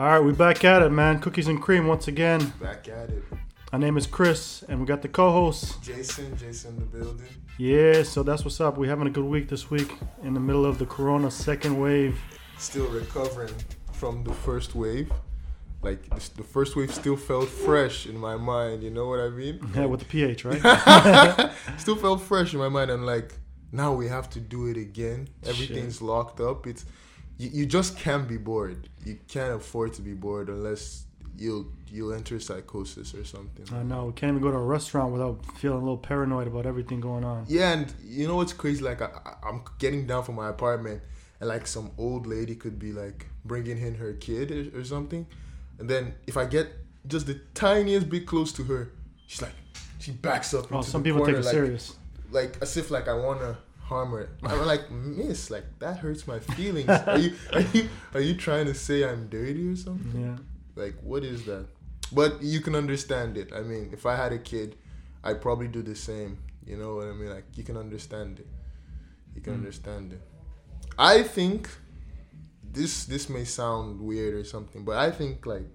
All right, we back at it, man. Cookies and cream once again. Back at it. My name is Chris, and we got the co-host. Jason, Jason the building. Yeah, so that's what's up. We're having a good week this week in the middle of the Corona second wave. Still recovering from the first wave. Like the the first wave still felt fresh in my mind. You know what I mean? Yeah, with the pH, right? still felt fresh in my mind. And like now we have to do it again. Everything's locked up. It's you, you just can't be bored. You can't afford to be bored unless you'll you'll enter psychosis or something. I know. We can't even go to a restaurant without feeling a little paranoid about everything going on. Yeah, and you know what's crazy? Like I, I'm getting down from my apartment, and like some old lady could be like bringing in her kid or, or something, and then if I get just the tiniest bit close to her, she's like, she backs up. Oh, into some people take it like, serious. like as if like I wanna harm her. I'm like, Miss, like that hurts my feelings. Are you are you are you trying to say I'm dirty or something? Yeah. Like, what is that? But you can understand it. I mean, if I had a kid, I'd probably do the same. You know what I mean? Like, you can understand it. You can Mm. understand it. I think this this may sound weird or something, but I think like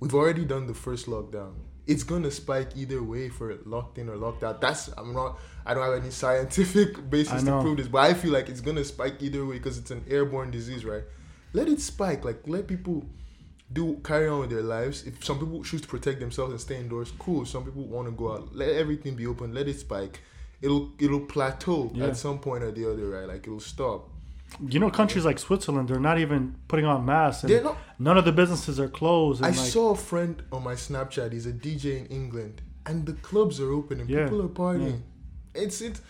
we've already done the first lockdown. It's gonna spike either way for locked in or locked out. That's I'm not. I don't have any scientific basis to prove this, but I feel like it's gonna spike either way because it's an airborne disease, right? Let it spike. Like let people do carry on with their lives. If some people choose to protect themselves and stay indoors, cool. Some people want to go out. Let everything be open. Let it spike. It'll it'll plateau Yeah. at some point or the other, right? Like it'll stop. You know, countries like Switzerland, they're not even putting on masks, and not. none of the businesses are closed. I like, saw a friend on my Snapchat. He's a DJ in England, and the clubs are open and Yeah, people are partying. It's it.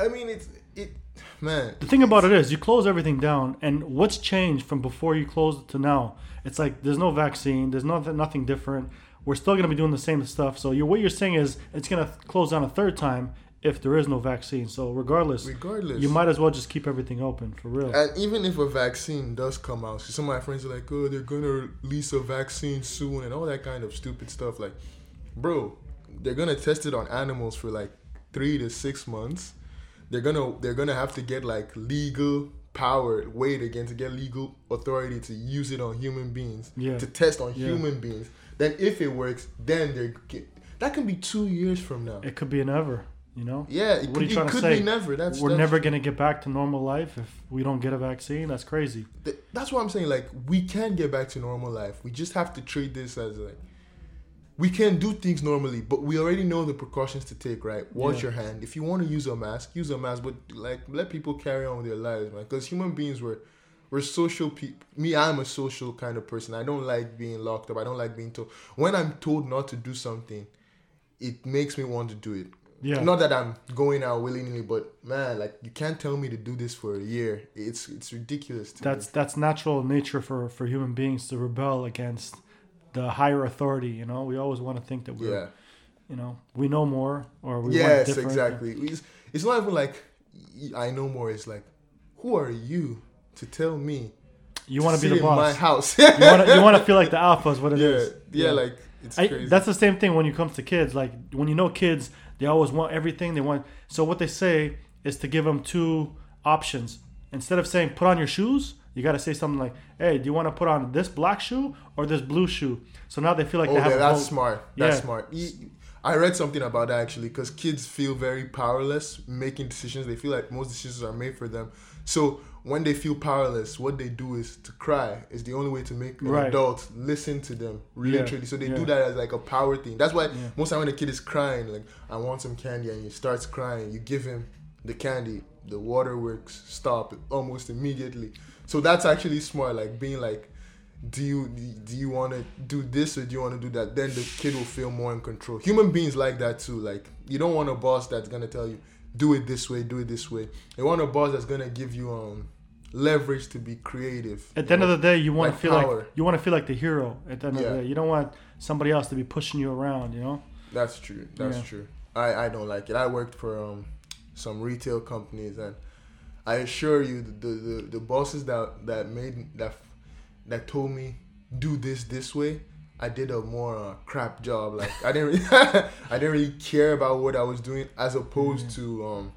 I mean, it's it. Man, The thing about it is, you close everything down, and what's changed from before you closed it to now? It's like there's no vaccine, there's nothing, nothing different. We're still gonna be doing the same stuff. So you what you're saying is it's gonna close down a third time if there is no vaccine. So regardless, regardless, you might as well just keep everything open for real. And even if a vaccine does come out, some of my friends are like, "Oh, they're gonna release a vaccine soon," and all that kind of stupid stuff. Like, bro, they're gonna test it on animals for like three to six months. They're gonna they're gonna have to get like legal power, wait again to get legal authority to use it on human beings, Yeah. to test on Yeah. human beings. Then if it works, then they're that can be two years from now. It could be an ever, you know. Yeah, it What are you trying to could say? be never. That's We're that's never gonna get back to normal life if we don't get a vaccine. That's crazy. Th- that's what I'm saying. Like, we can get back to normal life. We just have to treat this as like we can do things normally, but we already know the precautions to take. Right? Wash Yeah. your hand. If you want to use a mask, use a mask. But like, let people carry on with their lives, man. Because human beings were we're social people. Me, I'm a social kind of person. I don't like being locked up. I don't like being told. When I'm told not to do something, it makes me want to do it. Yeah. Not that I'm going out willingly, but man, like you can't tell me to do this for a year. It's it's ridiculous to that's me. that's natural nature for for human beings to rebel against the higher authority you know we always want to think that we're Yeah. you know we know more or we want yes, different. exactly. It's, it's not even like I know more. It's like, who are you to tell me? you want to be the boss in my house. you want to you want to feel like the alpha is what it yeah, is. yeah, like it's I, crazy. that's the same thing when it comes to kids. Like when you know kids, they always want everything. They want. So what they say is to give them two options. Instead of saying put on your shoes, you got to say something like, "Hey, do you want to put on this black shoe or this blue shoe?" So now they feel like oh, they have yeah, that's smart. That's Yeah. smart. I read something about that actually because kids feel very powerless making decisions. They feel like most decisions are made for them. So when they feel powerless, what they do is to cry. Is the only way to make an Right. adult listen to them Yeah, literally. So they yeah. do that as like a power thing. That's why Yeah. most time when a kid is crying, like I want some candy, and he starts crying, you give him the candy. The waterworks stop almost immediately. So that's actually smart. Like being like do you do you want to do this or do you want to do that then the kid will feel more in control human beings like that too like you don't want a boss that's gonna tell you do it this way do it this way you want a boss that's gonna give you um leverage to be creative At the end of the day, you want Like to feel power. like you want to feel like the hero. At the end of the day, you don't want somebody else to be pushing you around. You know. That's true. That's Yeah. true. I, I don't like it. I worked for um some retail companies and I assure you the, the, the, the bosses that that made that that told me do this this way I did a more uh, crap job like I didn't really, I didn't really care about what I was doing as opposed to um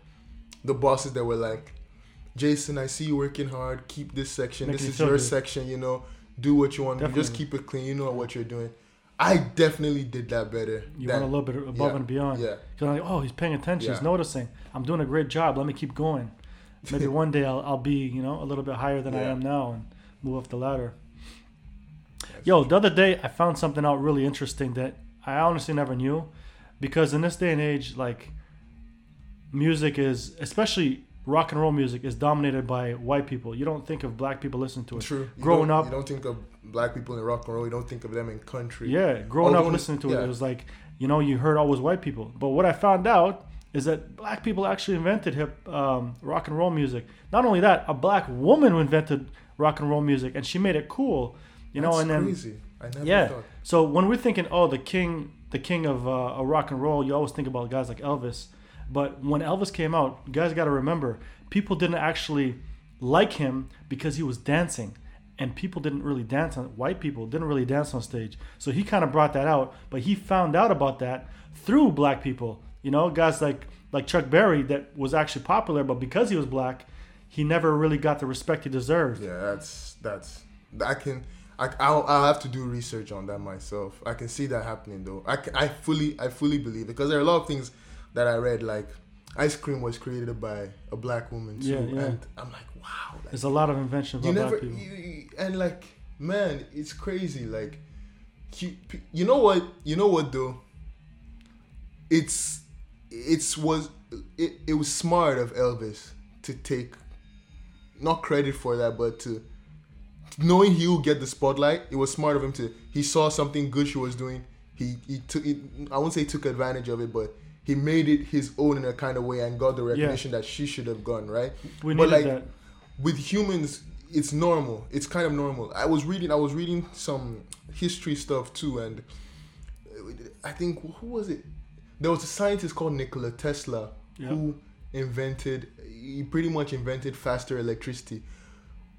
the bosses that were like Jason I see you working hard keep this section Make this is your section you know do what you want. Just keep it clean. You know what you're doing. I definitely did that better. You went a little bit above yeah, and beyond. Yeah, Because I'm like, oh, he's paying attention. He's noticing. I'm doing a great job. Let me keep going. Maybe one day I'll, I'll be, you know, a little bit higher than I am now and move up the ladder. Yo, the other day I found something out really interesting that I honestly never knew, because in this day and age, like, music is, especially rock and roll music, is dominated by white people. You don't think of black people listening to it. true. Growing up- you don't think of black people in rock and roll. You don't think of them in country. Yeah, growing Although- up listening to it, yeah. it was like you know you heard always white people. But what I found out is that black people actually invented hip um, rock and roll music. Not only that, a black woman who invented rock and roll music, and she made it cool. You know, That's and then crazy. I never yeah. thought. So when we're thinking, oh, the king, the king of uh, a rock and roll, you always think about guys like Elvis. But when Elvis came out, you guys got to remember, people didn't actually like him because he was dancing, and people didn't really dance on. White people didn't really dance on stage, so he kind of brought that out. But he found out about that through black people. You know, guys like like Chuck Berry that was actually popular, but because he was black, he never really got the respect he deserved. Yeah, that's that's. I can. I, I'll, I'll have to do research on that myself. I can see that happening though. I, I fully I fully believe it because there are a lot of things that I read like ice cream was created by a black woman too, Yeah, yeah. and I'm like wow. Like, There's a lot of inventions you never you- and like man, it's crazy. Like you, you know what you know what though. It's it's was it, it was smart of Elvis to take not credit for that, but to knowing he would get the spotlight, it was smart of him to. He saw something good she was doing. He he took it. I won't say he took advantage of it, but he made it his own in a kind of way and got the recognition that she should have gone right. We but like that. with humans, it's normal. It's kind of normal. I was reading. I was reading some history stuff too, and I think who was it? There was a scientist called Nikola Tesla Yeah. who invented. He pretty much invented faster electricity.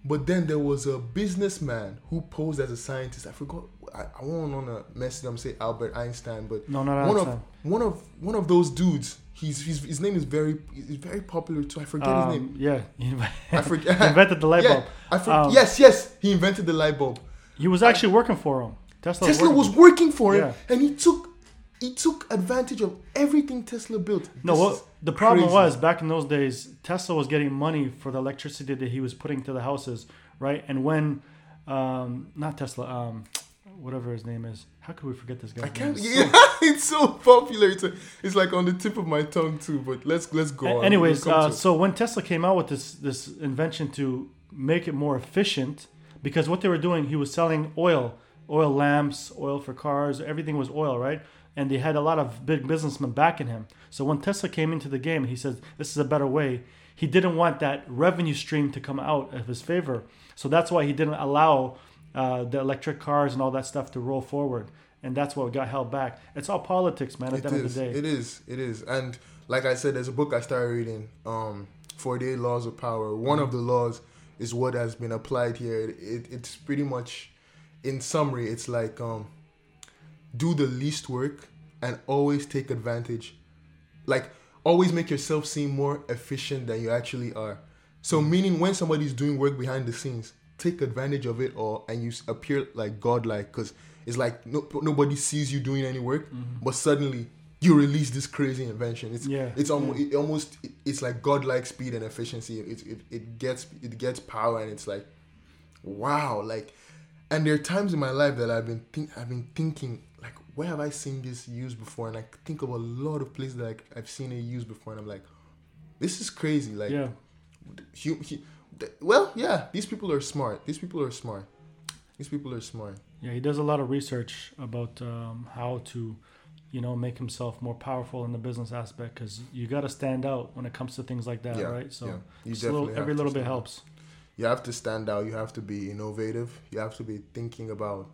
But then there was a businessman who posed as a scientist. I forgot. I, I won't want to mess it up. Say Albert Einstein, but No, not one Einstein. of one of one of those dudes. He's, he's his name is very he's very popular too. I forget his name. Um, yeah, he I forget. invented the light yeah, bulb. I for, Um, yes, yes, he invented the light bulb. He was actually working for him. Tesla, Tesla working was working for him, Yeah. and he took he took advantage of everything Tesla built. No, This what is the problem crazy. was back in those days, Tesla was getting money for the electricity that he was putting to the houses, right? And when, um, not Tesla, um, whatever his name is, how could we forget this guy? I can't. Yeah, it's so popular. It's, it's like on the tip of my tongue too. But let's let's go. A- on. anyways, uh, so when Tesla came out with this this invention to make it more efficient, because what they were doing, he was selling oil, oil lamps, oil for cars, everything was oil, right? And they had a lot of big businessmen backing him. So when Tesla came into the game, he said, "This is a better way." He didn't want that revenue stream to come out of his favor, so that's why he didn't allow uh, the electric cars and all that stuff to roll forward. And that's what got held back. It's all politics, man. At It the end is. of the day, It is. It is. And like I said, there's a book I started reading, um, 48 Laws of Power. One of the laws is what has been applied here. It, it, it's pretty much, in summary, it's like um, do the least work and always take advantage. Like, always make yourself seem more efficient than you actually are. So, meaning when somebody's doing work behind the scenes, take advantage of it, all and you appear like godlike, because it's like no, nobody sees you doing any work, mm-hmm. but suddenly you release this crazy invention. It's Yeah, it's almost it almost it's like godlike speed and efficiency. It, it it gets it gets power, and it's like wow, like. And there are times in my life that I've been think I've been thinking where have I seen this used before? And I think of a lot of places that like, I've seen it used before, and I'm like, this is crazy. Like, yeah. hu- th- well, yeah, these people are smart. These people are smart. These people are smart. Yeah, he does a lot of research about um, how to, you know, make himself more powerful in the business aspect because you got to stand out when it comes to things like that, yeah, right? So yeah. you a little, every little bit out. helps. You have to stand out. You have to be innovative. You have to be thinking about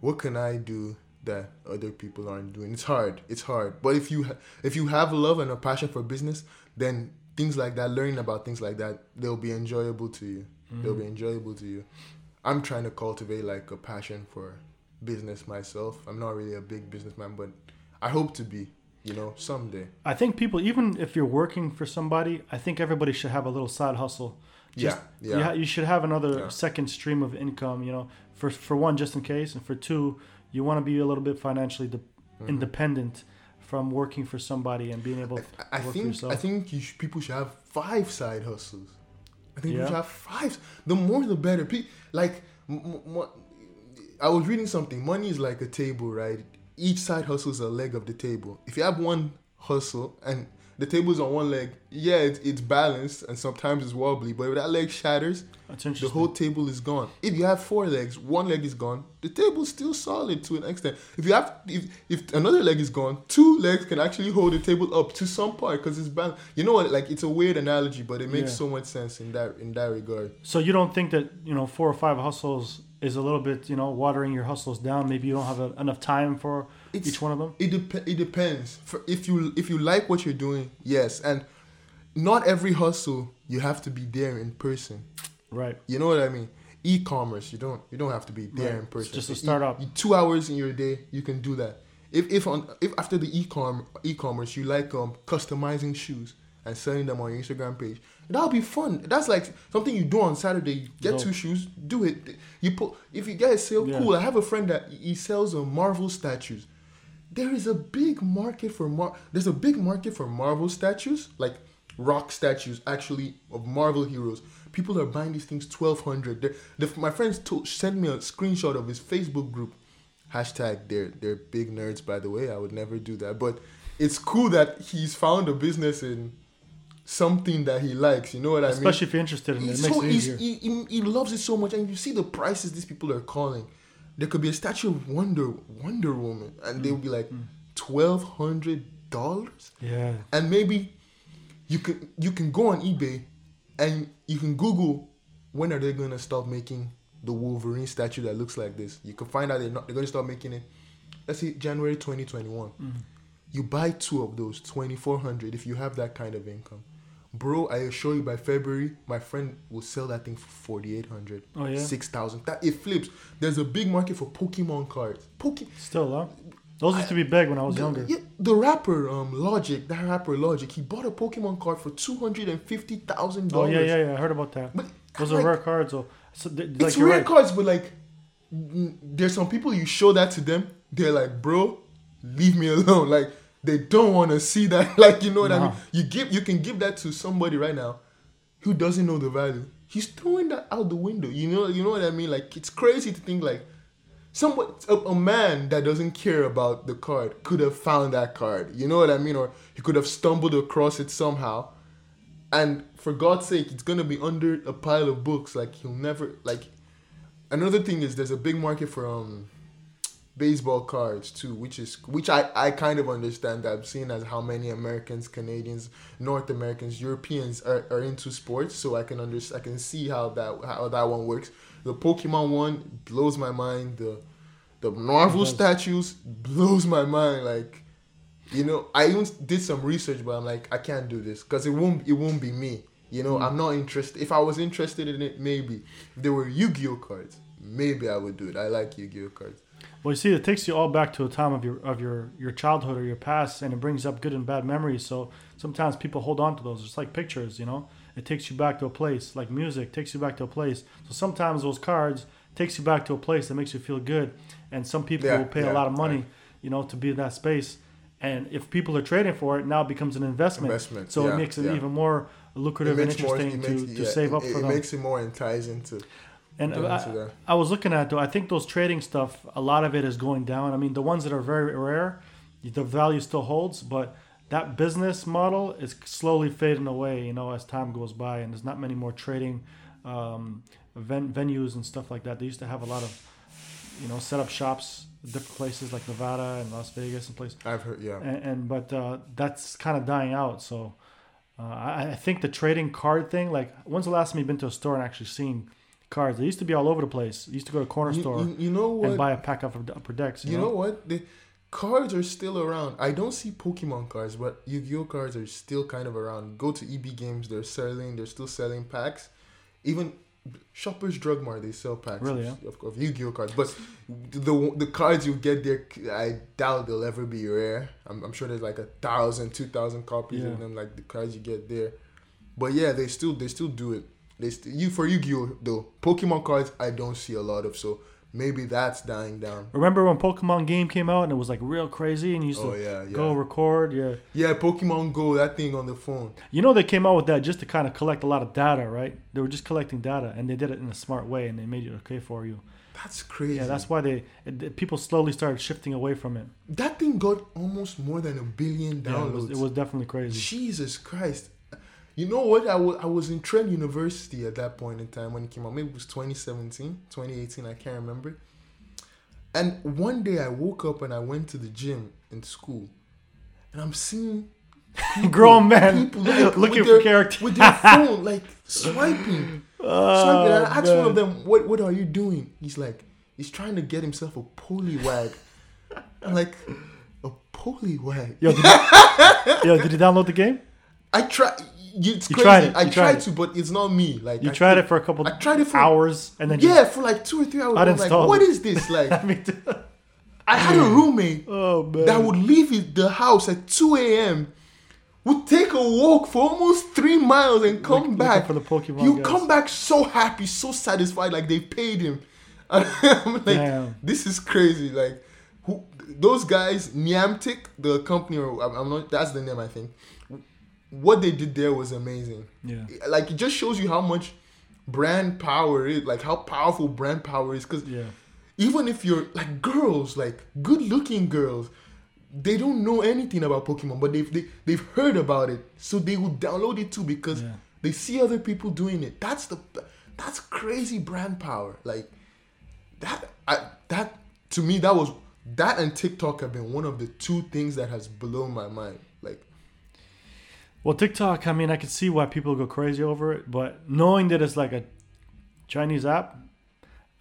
what can I do that other people aren't doing. It's hard. It's hard. But if you ha- if you have a love and a passion for business, then things like that, learning about things like that, they'll be enjoyable to you. They'll Mm-hmm. be enjoyable to you. I'm trying to cultivate like a passion for business myself. I'm not really a big businessman, but I hope to be. You know, someday. I think people, even if you're working for somebody, I think everybody should have a little side hustle. just yeah, yeah. you, ha- you should have another Yeah. second stream of income. You know, for for one, just in case, and for two, you want to be a little bit financially de- Mhm. independent from working for somebody and being able. To I work for think yourself. I think you should, people should have five side hustles. I think Yeah. you should have five. The more, the better. Pe- Like, m- m- I was reading something. Money is like a table, right? Each side hustle is a leg of the table. If you have one hustle and the table is on one leg, yeah, it's, it's balanced and sometimes it's wobbly. But if that leg shatters, the whole table is gone. If you have four legs, one leg is gone. The table's still solid to an extent. If you have, if, if another leg is gone, two legs can actually hold the table up to some part because it's balanced. You know what? Like it's a weird analogy, but it makes Yeah. so much sense in that in that regard. So you don't think that you know four or five hustles is a little bit you know watering your hustles down? Maybe you don't have a, enough time for It's, each one of them. It dep- It depends. For if you if you like what you're doing, yes, and not every hustle you have to be there in person. Right. You know what I mean? E-commerce, you don't you don't have to be there Right. in person. Just a You- startup. you- two hours in your day, you can do that. If if on if after the e-com e-commerce you like um customizing shoes and selling them on your Instagram page, that'll be fun. That's like something you do on Saturday. You get Dope. two shoes, do it. You put if you get a sale, Yeah. cool. I have a friend that he sells um, Marvel statues. There is a big market for Mar. There's a big market for Marvel statues, like rock statues, actually of Marvel heroes. People are buying these things twelve hundred. My friends sent me a screenshot of his Facebook group. Hashtag they're they're big nerds by the way. I would never do that, but it's cool that he's found a business in something that he likes. You know what I mean? Especially if you're interested in it, it makes so, he, he, he loves it so much, and you see the prices these people are calling. There could be a statue of Wonder Wonder Woman, and they would be Mm. like twelve hundred dollars, yeah. and maybe you can you can go on eBay, and you can Google when are they gonna stop making the Wolverine statue that looks like this. You can find out they're not they're gonna start making it. Let's say January twenty twenty one. Mm. You buy two of those, twenty four hundred, if you have that kind of income. Bro, I assure you by February, my friend will sell that thing for forty eight hundred. Oh yeah. Six thousand. That it flips. There's a big market for Pokemon cards. Poke Still, huh? Those used to be big when I was the, younger. yeah, the rapper, um, Logic, that rapper Logic, he bought a Pokemon card for two hundred and fifty thousand dollars. Oh yeah, yeah, yeah. I heard about that. But Those like, are rare cards. So, so th- It's like you're rare right. cards, but like, there's some people you show that to them, they're like, bro, leave me alone. Like they don't want to see that. Like you know what I mean? You give, you can give that to somebody right now, who doesn't know the value. He's throwing that out the window. You know, you know what I mean? Like it's crazy to think like. Someone, a, a man that doesn't care about the card could have found that card. You know what I mean? Or he could have stumbled across it somehow. And for God's sake, it's gonna be under a pile of books. Like he'll never like. Another thing is there's a big market for um baseball cards too, which is which I I kind of understand. That I'm seeing as how many Americans, Canadians, North Americans, Europeans are, are into sports, so I can under I can see how that how that one works. The Pokemon one blows my mind. The the Marvel It does. statues blows my mind. Like you know, I even did some research, but I'm like, I can't do this because it won't. It won't be me. You know, Mm. I'm not interested. If I was interested in it, maybe if there were Yu-Gi-Oh cards, maybe I would do it. I like Yu-Gi-Oh cards. Well, you see, it takes you all back to a time of your of your your childhood or your past, and it brings up good and bad memories. So sometimes people hold on to those. It's like pictures, you know. It takes you back to a place, like music takes you back to a place. So sometimes those cards takes you back to a place that makes you feel good, and some people Yeah, will pay yeah, a lot of money, right. you know, to be in that space. And if people are trading for it, now it becomes an investment. Investment, So yeah, it makes it even more lucrative and interesting to, to yeah, save up it, for it them. makes it more enticing to. And I. I was looking at though. I think those trading stuff, a lot of it is going down. I mean, the ones that are very rare, the value still holds, but that business model is slowly fading away. You know, as time goes by, and there's not many more trading um, ven- venues and stuff like that. They used to have a lot of, you know, set up shops, different places like Nevada and Las Vegas and places. I've heard, yeah. And, and but uh, that's kind of dying out. So uh, I, I think the trading card thing, like, when's the last time you've been to a store and actually seen cards? They used to be all over the place. You used to go to a corner You, store you, you know what? and buy a pack of upper decks. You, You know? know what? The cards are still around. I don't see Pokemon cards, but Yu-Gi-Oh cards are still kind of around. Go to EB Games, they're selling. They're still selling packs. Even Shoppers Drug Mart, they sell packs Really, of, of, of Yu-Gi-Oh cards. But the the cards you get there, I doubt they'll ever be rare. I'm, I'm sure there's like a thousand, two thousand copies Yeah. of them, like the cards you get there. But yeah, they still they still do it. You for Yu-Gi-Oh though. Pokemon cards I don't see a lot of, so maybe that's dying down. Remember when Pokemon game came out and it was like real crazy and you used Oh to yeah, yeah. go record? Yeah. Yeah, Pokemon Go, that thing on the phone. You know they came out with that just to kind of collect a lot of data, right? They were just collecting data and they did it in a smart way and they made it okay for you. That's crazy. Yeah, that's why they it, people slowly started shifting away from it. that thing got almost more than a billion Yeah, it, downloads. was, it was definitely crazy. Jesus Christ. You know what? I wa- I was in Trent University at that point in time when it came out. Maybe it was 2017, 2018, I can't remember. And one day I woke up and I went to the gym in school. And I'm seeing Grown men people like, looking for their, character. with their phone, like swiping. Oh, swiping. And I asked one of them, what, what are you doing? He's like, he's trying to get himself a Poliwag. I'm like, a Poliwag? Yo, did you, yo, did you download the game? I try. You, it's You crazy. tried it, I tried, tried it. to, but it's not me. Like You I tried could- it for a couple I tried it for hours and then yeah, for like two or three hours. I'd I'm like, what is this? Like, I I had a roommate oh man. that would leave the house at two a.m. Would take a walk for almost three miles and come looking back. for the Pokemon You come back so happy, so satisfied, like they paid him. I'm like, Damn. this is crazy. Like, who? Those guys, Niantic, the company, or I'm not. That's the name, I think. What they did there was amazing. Yeah. Like, it just shows you how much brand power is, like how powerful brand power is. Because Yeah. even if you're like girls, like good-looking girls, they don't know anything about Pokemon, but they've they, they've heard about it, so they will download it too because Yeah. they see other people doing it. That's the that's crazy brand power. Like that I, that to me that was that and TikTok have been one of the two things that has blown my mind. Well, TikTok, I mean, I can see why people go crazy over it, but knowing that it's like a Chinese app,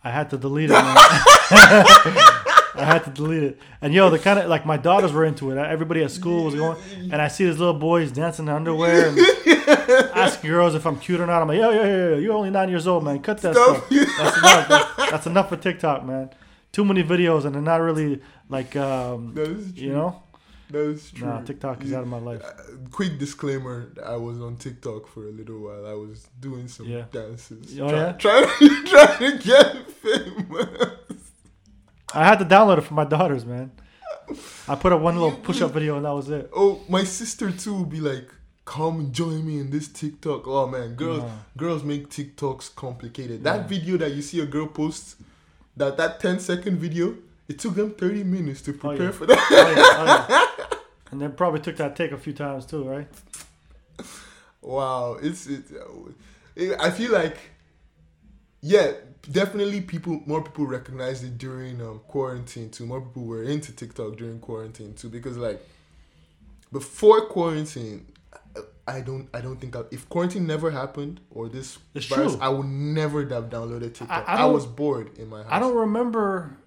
I had to delete it. I had to delete it. And yo, the kind of like my daughters were into it. Everybody at school was going, and I see these little boys dancing in underwear and asking girls if I'm cute or not. I'm like, yo, yo, yo, yo, you're only nine years old, man. Cut that Stop. stuff. That's enough. That's, that's enough for TikTok, man. Too many videos, and they're not really like, um, you know. That is true. Nah, TikTok is out of my life. Uh, quick disclaimer: I was on TikTok for a little while. I was doing some Yeah. dances. Oh, try- yeah? trying, trying to get famous. I had to download it for my daughters, man. I put up one little push-up video, and that was it. Oh, my sister too would be like, "Come and join me in this TikTok." Oh man, girls, Nah. girls make TikToks complicated. Yeah. That video that you see a girl post, that that 10 second video, it took them 30 minutes to prepare Oh, yeah. for that. Oh, yeah, oh, yeah. And then probably took that take a few times too, right? Wow, it's it, it. I feel like, yeah, definitely people, more people recognized it during um, quarantine too. More people were into TikTok during quarantine too because like before quarantine, I- I don't, I don't think I, if quarantine never happened or this It's virus, true. I would never have downloaded TikTok. I I, don't- was bored in my house. I don't remember.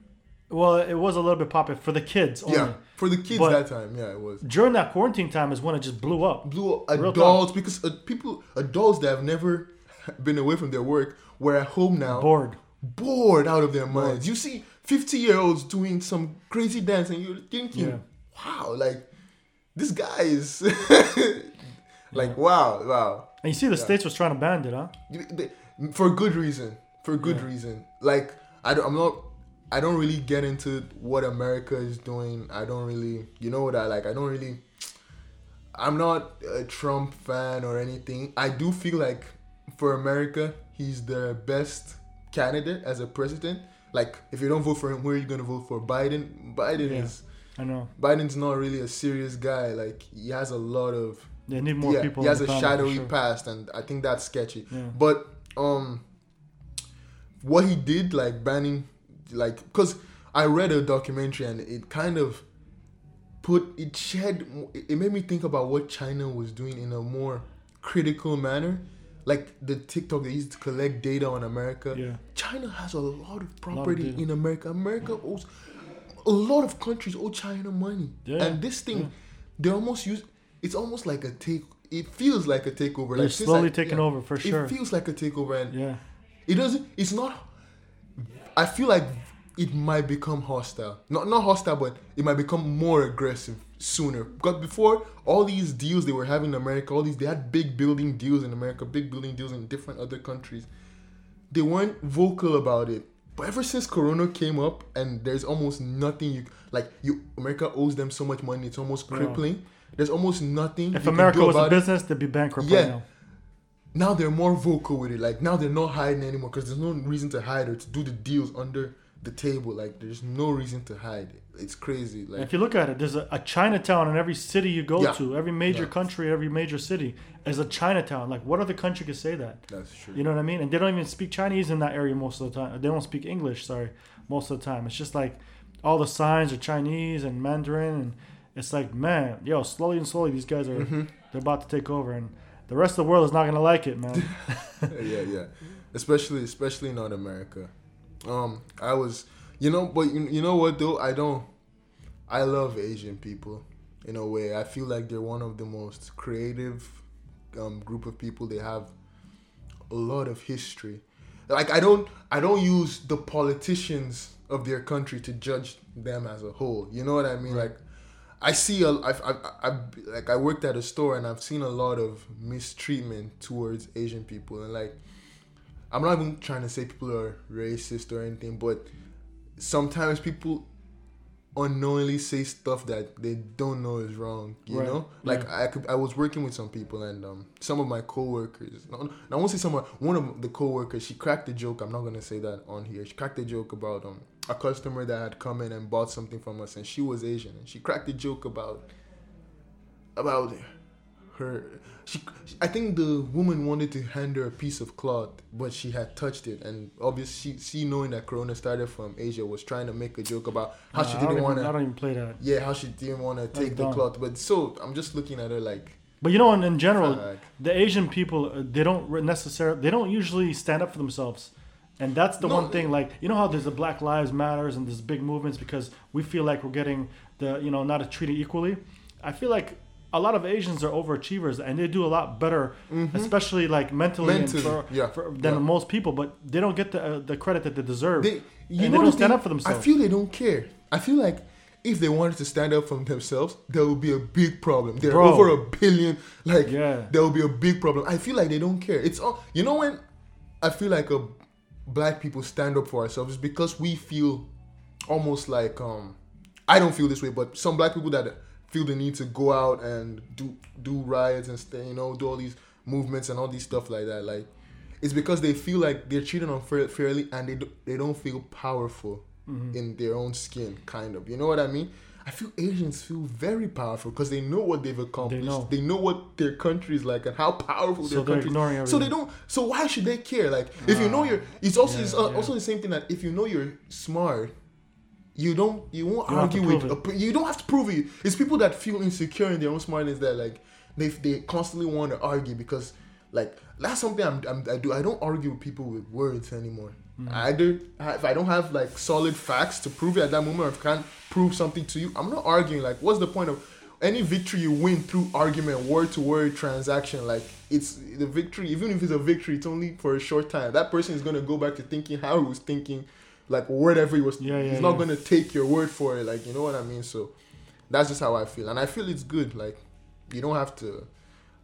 Well, it was a little bit popular for the kids only. Yeah, for the kids But- that time, yeah, it was. During that quarantine time is when it just blew up. Blue Real adults because uh, people, adults that have never been away from their work, were at home now. Bored. bored out of their minds. You see 50 year olds doing some crazy dance and you're thinking, Yeah. wow, like this guy is like, wow, wow. And you see, the states was trying to ban it, huh? For good reason. For good Yeah. reason. Like, I don't, I'm not, I don't really get into what America is doing. I don't really, you know what I like, I don't really, I'm not a Trump fan or anything. I do feel like for America, he's the best candidate as a president. Like, if you don't vote for him, where are you gonna vote for? Biden. Biden Yeah. is I know. Biden's not really a serious guy. Like, he has a lot of They need more yeah, people. he has a shadowy sure. past, and I think that's sketchy. Yeah. But um, what he did, like banning, like, because I read a documentary and it kind of put it shed. It made me think about what China was doing in a more critical manner. Like the TikTok they used to collect data on America. Yeah. China has a lot of of property data. in America. America owes a lot of countries owe China money, Yeah, and this thing yeah. they almost use. It's almost like a take. It feels like a takeover. They're like slowly I- taking yeah, over for sure. It feels like a takeover, and Yeah. it doesn't. It's not. I feel like it might become hostile. Not not hostile, but it might become more aggressive sooner. Because before all these deals they were having in America, all these they had big building deals in America, big building deals in different other countries. They weren't vocal about it. But ever since Corona came up and there's almost nothing you like you America owes them so much money, it's almost Yeah. crippling. There's almost nothing If you can America was a about it business, they'd be bankrupt Yeah. right now. they're more vocal with it. Like now they're not hiding anymore because there's no reason to hide or to do the deals under the table. Like there's no reason to hide. It's crazy. Like if you look at it, there's a, a Chinatown in every city you go Yeah. to. Every major Yeah. country, every major city is a Chinatown. Like, what other country could say that? that's true. You know what I mean? And they don't even speak Chinese in that area most of the time. They don't speak English, sorry, most of the time. It's just like all the signs are Chinese and Mandarin, and it's like, man, yo, slowly and slowly, these guys are Mhm. they're about to take over, and the rest of the world is not gonna like it, man. yeah, yeah. Especially, especially North America. Um, I was, you know, but you, you know what though? I don't. I love Asian people in a way. I feel like they're one of the most creative um, group of people. They have a lot of history. Like I don't, I don't use the politicians of their country to judge them as a whole. You know what I mean? Right. Like I see a, I've, I've, I've, like I worked at a store and I've seen a lot of mistreatment towards Asian people and like I'm not even trying to say people are racist or anything, but sometimes people unknowingly say stuff that they don't know is wrong. You Right, know, like yeah. I could, I was working with some people and um, some of my coworkers. No, I won't say someone. One of the coworkers, she cracked a joke. I'm not gonna say that on here. She cracked a joke about um a customer that had come in and bought something from us, and she was Asian, and she cracked a joke about about her. She, I think the woman wanted to hand her a piece of cloth, but she had touched it, and obviously, she, she knowing that Corona started from Asia, was trying to make a joke about how she didn't want I to. don't even play that. Yeah, how she didn't want to take the dumb. cloth, but so I'm just looking at her like, But you know, in, in general, the Asian people uh, they don't necessarily they don't usually stand up for themselves, and that's the No. one thing. Like you know how there's a Black Lives Matters and there's big movements because we feel like we're getting the you know not treated equally. I feel like a lot of Asians are overachievers and they do a lot better, especially like mentally, Mm-hmm. Mentally, and for, yeah, for, than yeah. most people. But they don't get the uh, the credit that they deserve. they, you and know they don't stand thing? up for themselves. I feel they don't care. I feel like if they wanted to stand up for themselves, there would be a big problem. There are over a billion. Like Yeah. there will be a big problem. I feel like they don't care. It's all you know when I feel like a black people stand up for ourselves is because we feel almost like um I don't feel this way, but some black people that feel the need to go out and do do riots and stay, you know, do all these movements and all these stuff like that. Like it's because they feel like they're treated unfairly and they do, they don't feel powerful Mm-hmm. in their own skin, kind of. You know what I mean? I feel Asians feel very powerful because they know what they've accomplished. know. They know what their country is like and how powerful So their country is. So they don't. So why should they care? Like if you ah, know you're, it's also Yeah, it's al- yeah. also the same thing that if you know you're smart, you don't you won't You don't have to argue with a, you don't have to prove it. It's people that feel insecure in their own smartness that like they they constantly want to argue because like that's something I'm, I'm I do. I don't argue with people with words anymore. Mm. Either if I don't have like solid facts to prove it at that moment, or if I can't prove something to you, I'm not arguing. Like, what's the point of any victory you win through argument, word to word transaction? Like, it's the victory. Even if it's a victory, it's only for a short time. That person is gonna go back to thinking how he was thinking, like whatever he was. Yeah, yeah, he's not gonna take your word for it. Like, you know what I mean? So that's just how I feel, and I feel it's good. Like, you don't have to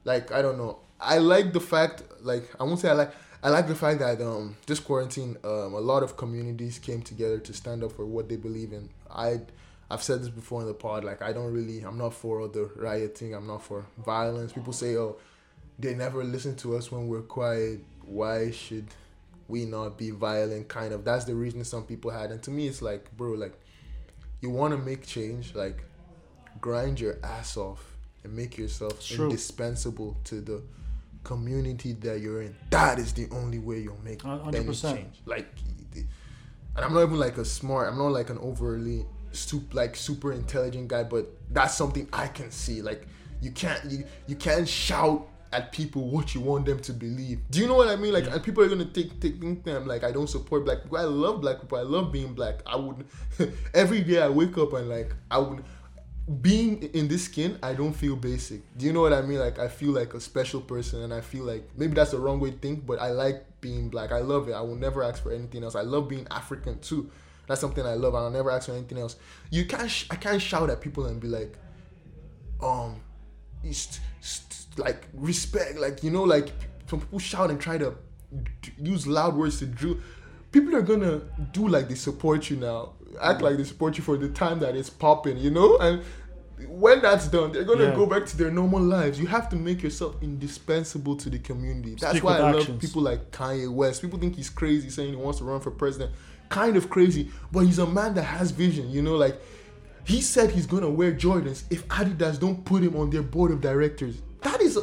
like I don't know. I like the fact like I won't say I like I like the fact that um this quarantine um a lot of communities came together to stand up for what they believe in. I I've said this before in the pod like I don't really I'm not for all the rioting, I'm not for violence. People say oh they never listen to us when we're quiet. Why should we not be violent kind of that's the reason some people had and to me it's like bro like you want to make change like grind your ass off and make yourself true. indispensable to the community that you're in. That is the only way you'll make A hundred any change. Like, and I'm not even like a smart. I'm not like an overly super like super intelligent guy, but that's something I can see. Like, you can't you you can't shout at people what you want them to believe. Do you know what I mean? Like, and people are gonna take take think them like I don't support black people. I love black people. I love being black. I would every day I wake up and like I would being in this skin, I don't feel basic. Do you know what I mean? Like I feel like a special person, and I feel like maybe that's the wrong way to think, but I like being black. I love it. I will never ask for anything else. I love being African too. That's something I love. I'll never ask for anything else. You can't. Sh- I can't shout at people and be like, um, it's like respect. Like you know, like some people shout and try to d- use loud words to drill. People are gonna do like they support you now, act like they support you for the time that it's popping, you know, and when that's done, they're gonna Yeah. go back to their normal lives. You have to make yourself indispensable to the community. That's Speak why I love people like Kanye West. People think he's crazy saying he wants to run for president. Kind of crazy, but he's a man that has vision. You know, like he said he's gonna wear Jordans if Adidas don't put him on their board of directors. That is, a,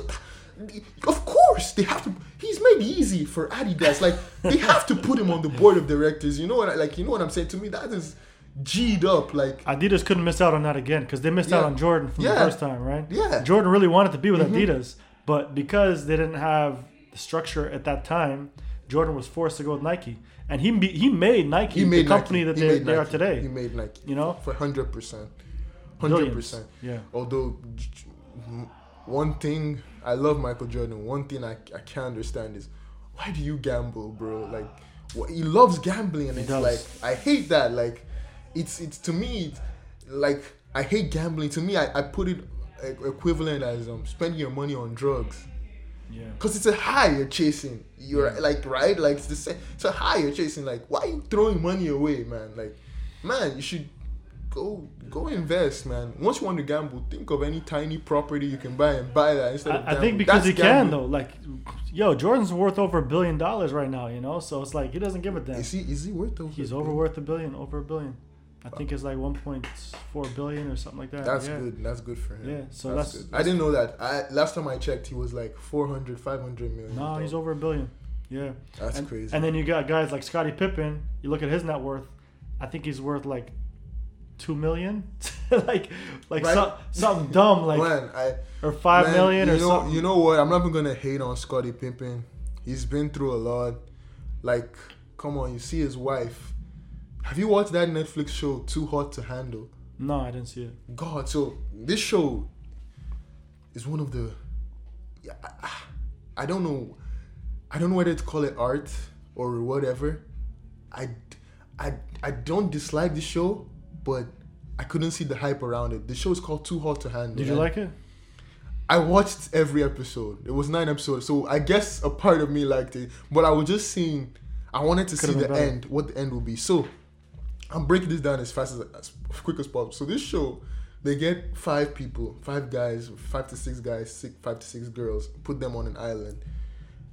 of course, they have to. He's made easy for Adidas. Like they have to put him on the board of directors. You know what? I, like you know what I'm saying? To me, that is g'd up. Like Adidas couldn't miss out on that again because they missed out on Jordan from Yeah. the first time, right? Yeah. Mm-hmm. Jordan really wanted to be with Adidas, but because they didn't have the structure at that time, Jordan was forced to go with Nike, and he be, he made Nike he made the company Nike. that they, they are today. He made Nike. You know? for hundred percent, hundred percent. Yeah. Although j- j- m- one thing I love Michael Jordan. One thing I, I can't understand is why do you gamble, bro? Like wh- he loves gambling, and He it's does. like I hate that. Like it's it's to me it's, like I hate gambling. To me, I, I put it equivalent as um spending your money on drugs. Yeah. Cause it's a high you're chasing. You're like right, like it's the same. It's a high you're chasing. Like why are you throwing money away, man? Like, man, you should go go invest, man. Once you want to gamble, think of any tiny property you can buy and buy that instead of. I, I think because That's he can though. Like, yo, Jordan's worth over a billion dollars right now. You know, so it's like he doesn't give a damn. Is he is he worth over? He's over worth a billion, over a billion. I think it's like 1.4 billion or something like that. That's yeah. good. That's good for him. Yeah, so that's- good. I didn't know that. I last time I checked, he was like 400, 500 million. No, he's over a billion. Yeah. That's and, crazy. And then you got guys like Scottie Pippen. You look at his net worth. I think he's worth like two million, like like Right. some, something dumb like man, I or five Man, million or know, something. You know what? I'm not even gonna hate on Scottie Pippen. He's been through a lot. Like, come on, you see his wife. Have you watched that Netflix show Too Hot to Handle? no, I didn't see it. God, so this show is one of the. Yeah, I, I don't know. I don't know whether to call it art or whatever. I, I, I don't dislike the show, but I couldn't see the hype around it. The show is called Too Hot to Handle. Did you like it? I watched every episode. It was nine episodes, so I guess a part of me liked it. But I was just seeing. I wanted to Could've see the better. end, what the end will be. So I'm breaking this down as fast as, as quick as possible. So this show, they get five people, five guys, five to six guys, six, five to six girls, put them on an island.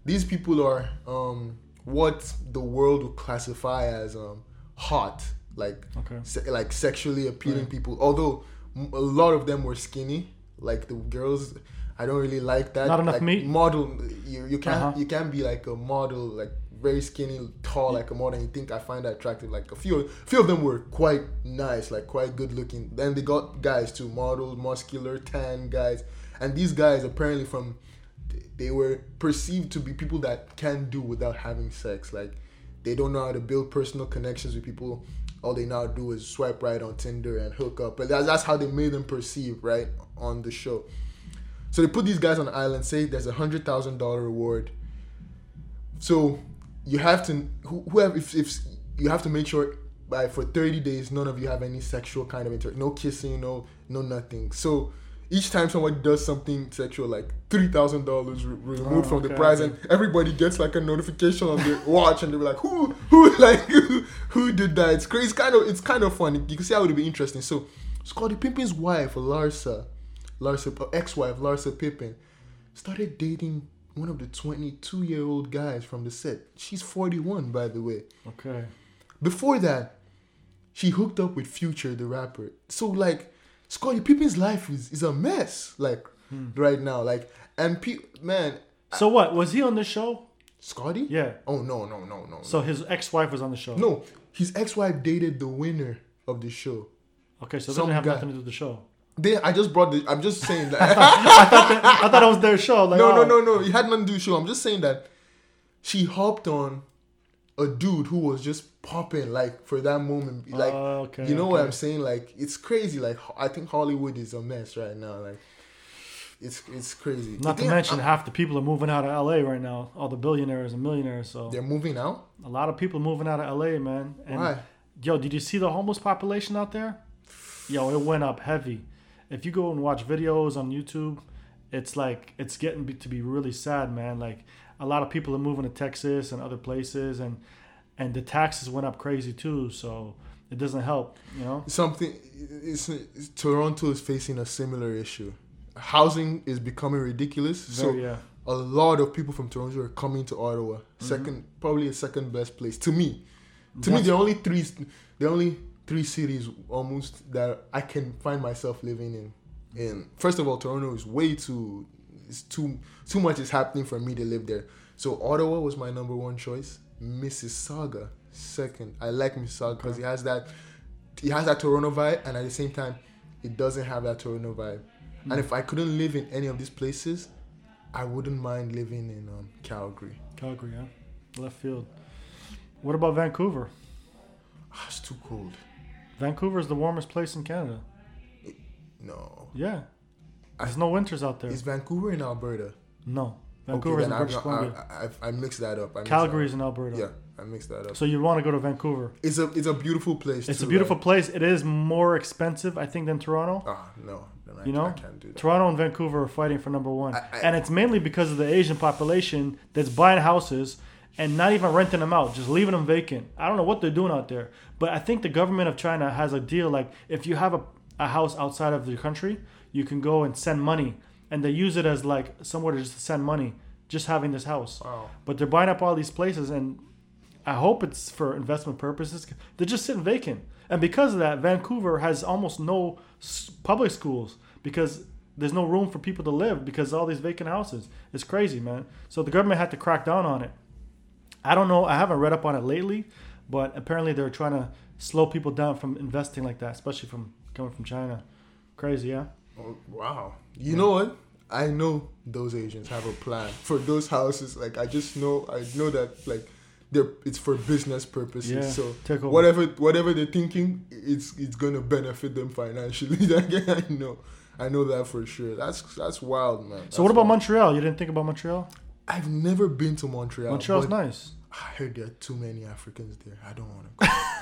These people are um, what the world would classify as um, hot, like Okay. se- like sexually appealing Right. people. Although m- a lot of them were skinny, like the girls. I don't really like that. Not enough like, meat? Model, you you can't Uh-huh. you can't be like a model, like very skinny, tall, like a model. And you think I find that attractive? Like a few, few of them were quite nice, like quite good looking. Then they got guys too, models, muscular, tan guys, and these guys apparently from they were perceived to be people that can do without having sex. Like they don't know how to build personal connections with people. All they now do is swipe right on Tinder and hook up. But that's, that's how they made them perceive, right, on the show. So they put these guys on the island, say there's a hundred thousand dollar reward. So you have to who- whoever if, if you have to make sure by for 30 days none of you have any sexual kind of inter no kissing, no no nothing. So each time someone does something sexual, like three thousand dollars removed Oh, from the prize, okay. and everybody gets like a notification on their watch, and they're like, "Who, who, like, who, who did that?" It's crazy. It's kind of, it's kind of funny. You can see how it would be interesting. So, Scottie Pippen's wife, Larsa, Larsa, uh, ex-wife, Larsa Pippen, started dating one of the 22-year-old guys from the set. She's 41, by the way. Okay. Before that, she hooked up with Future, the rapper. So like, Scottie Pippen's life is, is a mess. Like hmm. right now, like, and pe- man, So what was he on the show? Scottie? Yeah. Oh no no no no. So his ex-wife was on the show. no, his ex-wife dated the winner of the show. Okay, so it doesn't have guy. nothing to do with the show. They, I just brought the. I'm just saying that. I thought that I thought it was their show. Like, no, no, oh, no, no. It had nothing to do with the show. I'm just saying that she hopped on a dude who was just popping like for that moment. Like, Oh, okay, you know what. I'm saying? Like, it's crazy. Like, I think Hollywood is a mess right now. Like, it's it's crazy. Not to mention uh, half the people are moving out of LA right now. All the billionaires and millionaires. So they're moving out. a lot of people moving out of LA, man. And Why? Yo, did you see the homeless population out there? Yo, it went up heavy. If you go and watch videos on YouTube, it's like it's getting to be really sad, man. Like a lot of people are moving to Texas and other places, and and the taxes went up crazy too. So it doesn't help, you know. Something. It's, it's, Toronto is facing a similar issue. Housing is becoming ridiculous. so yeah, a lot of people from Toronto are coming to Ottawa. Mm-hmm. 2nd probably a second best place to me. To me, the only three, the only three cities almost that I can find myself living in. In first of all, Toronto is way too, it's too too much is happening for me to live there. So Ottawa was my number one choice. Mississauga second. I like Mississauga because it has that, it has that Toronto vibe, and at the same time, it doesn't have that Toronto vibe. And if I couldn't live in any of these places, I wouldn't mind living in um, Calgary. Calgary, yeah, left field. What about Vancouver? Ah, it's too cold. Vancouver is the warmest place in Canada. No. Yeah, there's no winters out there. Is Vancouver in Alberta? No, Vancouver is in British Columbia. I, I, I mixed that up. I is in. Alberta. Yeah, I mixed that up. So you want to go to Vancouver? It's a it's a beautiful place. It's too, a beautiful right? place. It is more expensive, I think, than Toronto. Ah, no. Then I, You know? I can't do that. Toronto and Vancouver are fighting for number one, I- I- and it's mainly because of the Asian population that's buying houses and not even renting them out, just leaving them vacant. I don't know what they're doing out there, but I think the government of China has a deal like if you have a, a house outside of the country, you can go and send money, and they use it as like somewhere to just send money, just having this house. Wow. But they're buying up all these places, and I hope it's for investment purposes. They're just sitting vacant, and because of that, Vancouver has almost no public schools because there's no room for people to live because of all these vacant houses. It's crazy, man. So the government had to crack down on it. I don't know. I haven't read up on it lately, but apparently they're trying to slow people down from investing like that, especially from coming from China. Crazy, yeah. Oh, wow. You know what? I know those Asians have a plan for those houses. Like I just know, I know that like they're it's for business purposes. Yeah, So take whatever whatever they're thinking, it's it's gonna benefit them financially. I know, I know that for sure. That's that's wild, man. So what about wild. Montreal? You didn't think about Montreal? I've never been to Montreal. Montreal's nice. I heard there are too many Africans there. I don't want to go.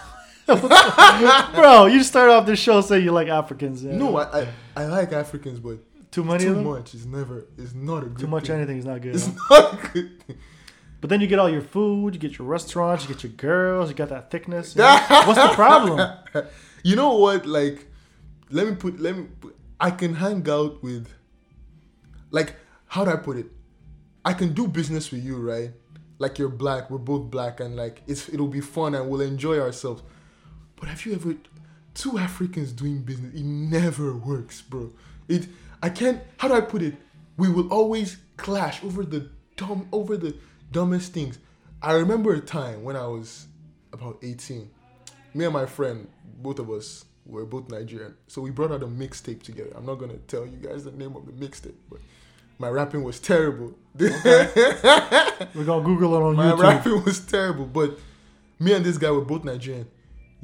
Bro, you start off the show saying you like Africans. Yeah. no, I, I I like Africans, but too many too of them. much is never is not a good Too much thing. anything is not good. It's huh? not a good thing. But then you get all your food, you get your restaurants, you get your girls, you got that thickness. you know? What's the problem? You know what? Like, let me put. Let me. Put, I can hang out with. Like, how do I put it? I can do business with you, right? Like you're black, we're both black, and like it's it'll be fun and we'll enjoy ourselves. But have you ever two Africans doing business? It never works, bro. It I can't. How do I put it? We will always clash over the dumb over the dumbest things. I remember a time when I was about 18 me and my friend, both of us were both Nigerian. So we brought out a mixtape together. I'm not gonna tell you guys the name of the mixtape, but my rapping was terrible. We're gonna Google it on my YouTube. My rapping was terrible. But me and this guy were both Nigerian.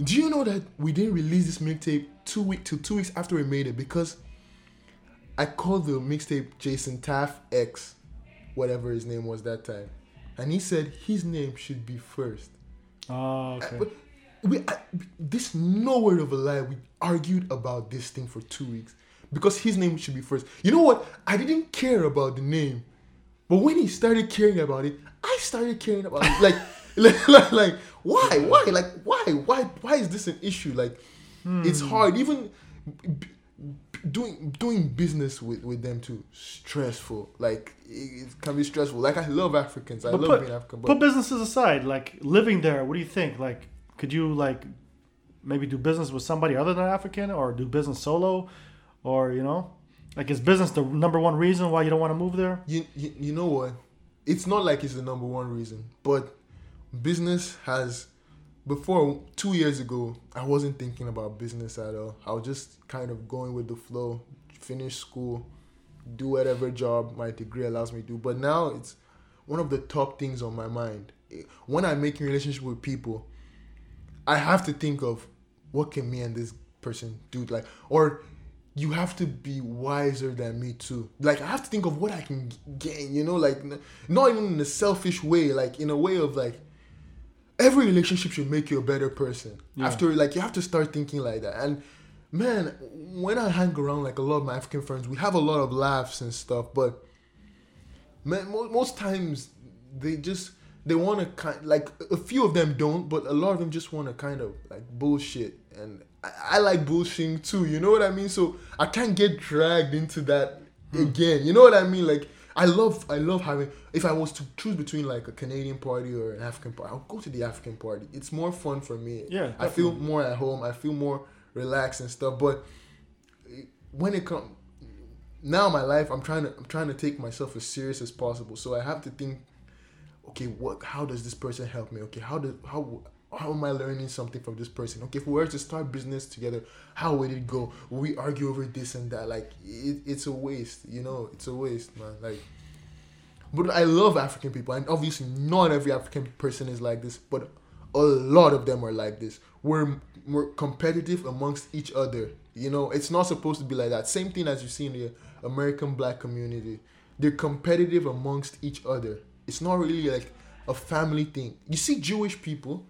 Do you know that we didn't release this mixtape two week till two weeks after we made it because I called the mixtape Jason Taff X, whatever his name was that time, and he said his name should be first. Oh, okay. But we, I, this no word of a lie. We argued about this thing for two weeks because his name should be first. You know what? I didn't care about the name, but when he started caring about it, I started caring about it. Like, like, like, like, why, why, like, why, why, why is this an issue? Like, it's hmm. hard. Even b- doing doing business with with them too stressful. Like, it, it can be stressful. Like, I love Africans. I But love put- being African. But Put businesses aside, like living there. What do you think? Like, could you like maybe do business with somebody other than African, or do business solo, or you know, like is business the number one reason why you don't want to move there? you, you you know what? It's not like it's the number one reason, but business has. Before two years ago, I wasn't thinking about business at all. I was just kind of going with the flow, finish school, do whatever job my degree allows me to do. But now it's one of the top things on my mind. When I'm making relationship with people, I have to think of what can me and this person do, like, or you have to be wiser than me too. Like I have to think of what I can gain, you know, like not even in a selfish way, like in a way of like every relationship should make you a better person. Yeah. After like you have to start thinking like that. And man, when I hang around like a lot of my African friends, we have a lot of laughs and stuff, but man, mo- most times they just they want to kind like a few of them don't, but a lot of them just want to kind of like bullshit, and I, I like bullshitting too. You know what I mean? So I can't get dragged into that hmm. again. You know what I mean? Like I love I love having. If I was to choose between like a Canadian party or an African party, I'll go to the African party. It's more fun for me. Yeah, I feel more at home. I feel more relaxed and stuff. But eh, when it comes now, my life, I'm trying to I'm trying to take myself as serious as possible. So I have to think, okay, what? How does this person help me? Okay, how does how how am I learning something from this person? Okay, if we were to start business together, how would it go? We argue over this and that? Like it, it's a waste, you know. It's a waste, man. Like. But I love African people, and obviously not every African person is like this, but a lot of them are like this. We're we're competitive amongst each other. You know, it's not supposed to be like that. Same thing as you see in the American black community. They're competitive amongst each other. It's not really like a family thing. You see Jewish people,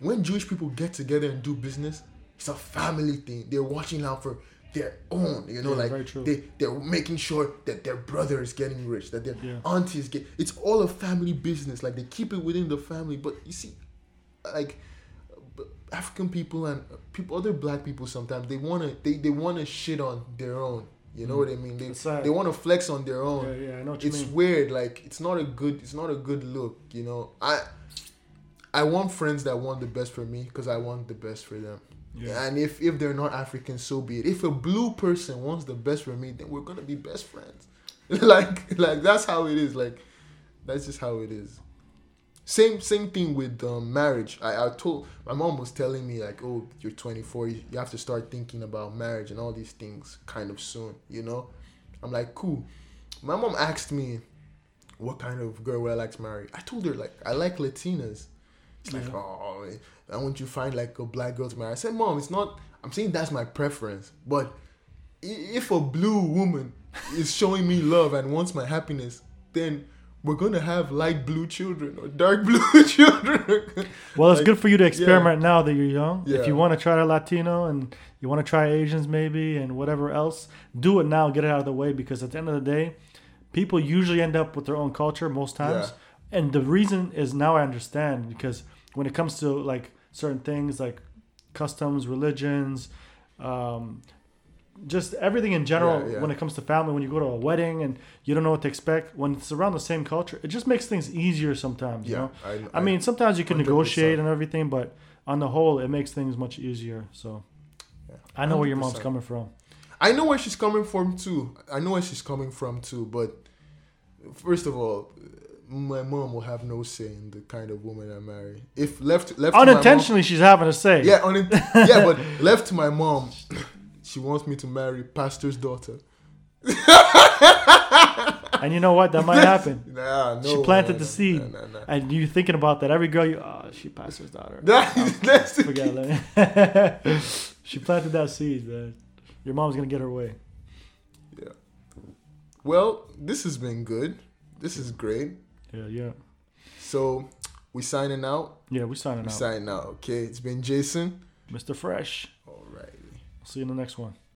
when Jewish people get together and do business, it's a family thing. They're watching out for their own, you know, Yeah, like they they're making sure that their brother is getting rich, that their Yeah. is get. It's all a family business. Like they keep it within the family, but you see, like African people and uh, people, other black people, sometimes they wanna they they wanna shit on their own. You know mm. what I mean? They they want to flex on their own Yeah, yeah, I know what you it's mean. weird like it's not a good it's not a good look you know i i want friends that want the best for me because i want the best for them. Yeah. and if if they're not african so be it. If a blue person wants the best for me then we're gonna be best friends. Like like that's how it is. Like that's just how it is. Same same thing with um, marriage. I, I told my mom was telling me like oh you're 24 you, you have to start thinking about marriage and all these things kind of soon you know? I'm like cool. My mom asked me what kind of girl would i like to marry? I told her like i like latinas it's like Yeah. oh i want you to find like a black girl to marry i said mom it's not i'm saying that's my preference but if a blue woman is showing me love and wants my happiness then we're gonna have light blue children or dark blue children Well, it's Like, good for you to experiment now that you're young. Yeah. If you want to try a Latino and you want to try Asians maybe and whatever else, do it now. Get it out of the way because at the end of the day, people usually end up with their own culture most times. And the reason is now I understand because when it comes to like certain things like customs, religions, um, just everything in general Yeah, yeah. when it comes to family when you go to a wedding and you don't know what to expect when it's around the same culture it just makes things easier sometimes you yeah know I, I mean, sometimes you can 100%. negotiate and everything, but on the whole, it makes things much easier. So Yeah, I know where your mom's coming from. I know where she's coming from too. I know where she's coming from too. But first of all, my mom will have no say in the kind of woman I marry. If left left to my mom- Unintentionally, she's having a say. yeah, unin- yeah, but left to my mom, she wants me to marry pastor's daughter. And you know what? That might happen. Nah, no. She planted no, the seed. Nah, nah, nah. And you thinking about that every girl you oh she pastor's daughter. That- that's Forget it. she planted that seed, man. Your mom's gonna get her way. Yeah. Well, this has been good. This is great. Yeah, yeah. So we signing out. Yeah, we signing We out. signing out. Okay. It's been Jason. Mr. Fresh. Alrighty. See you in the next one.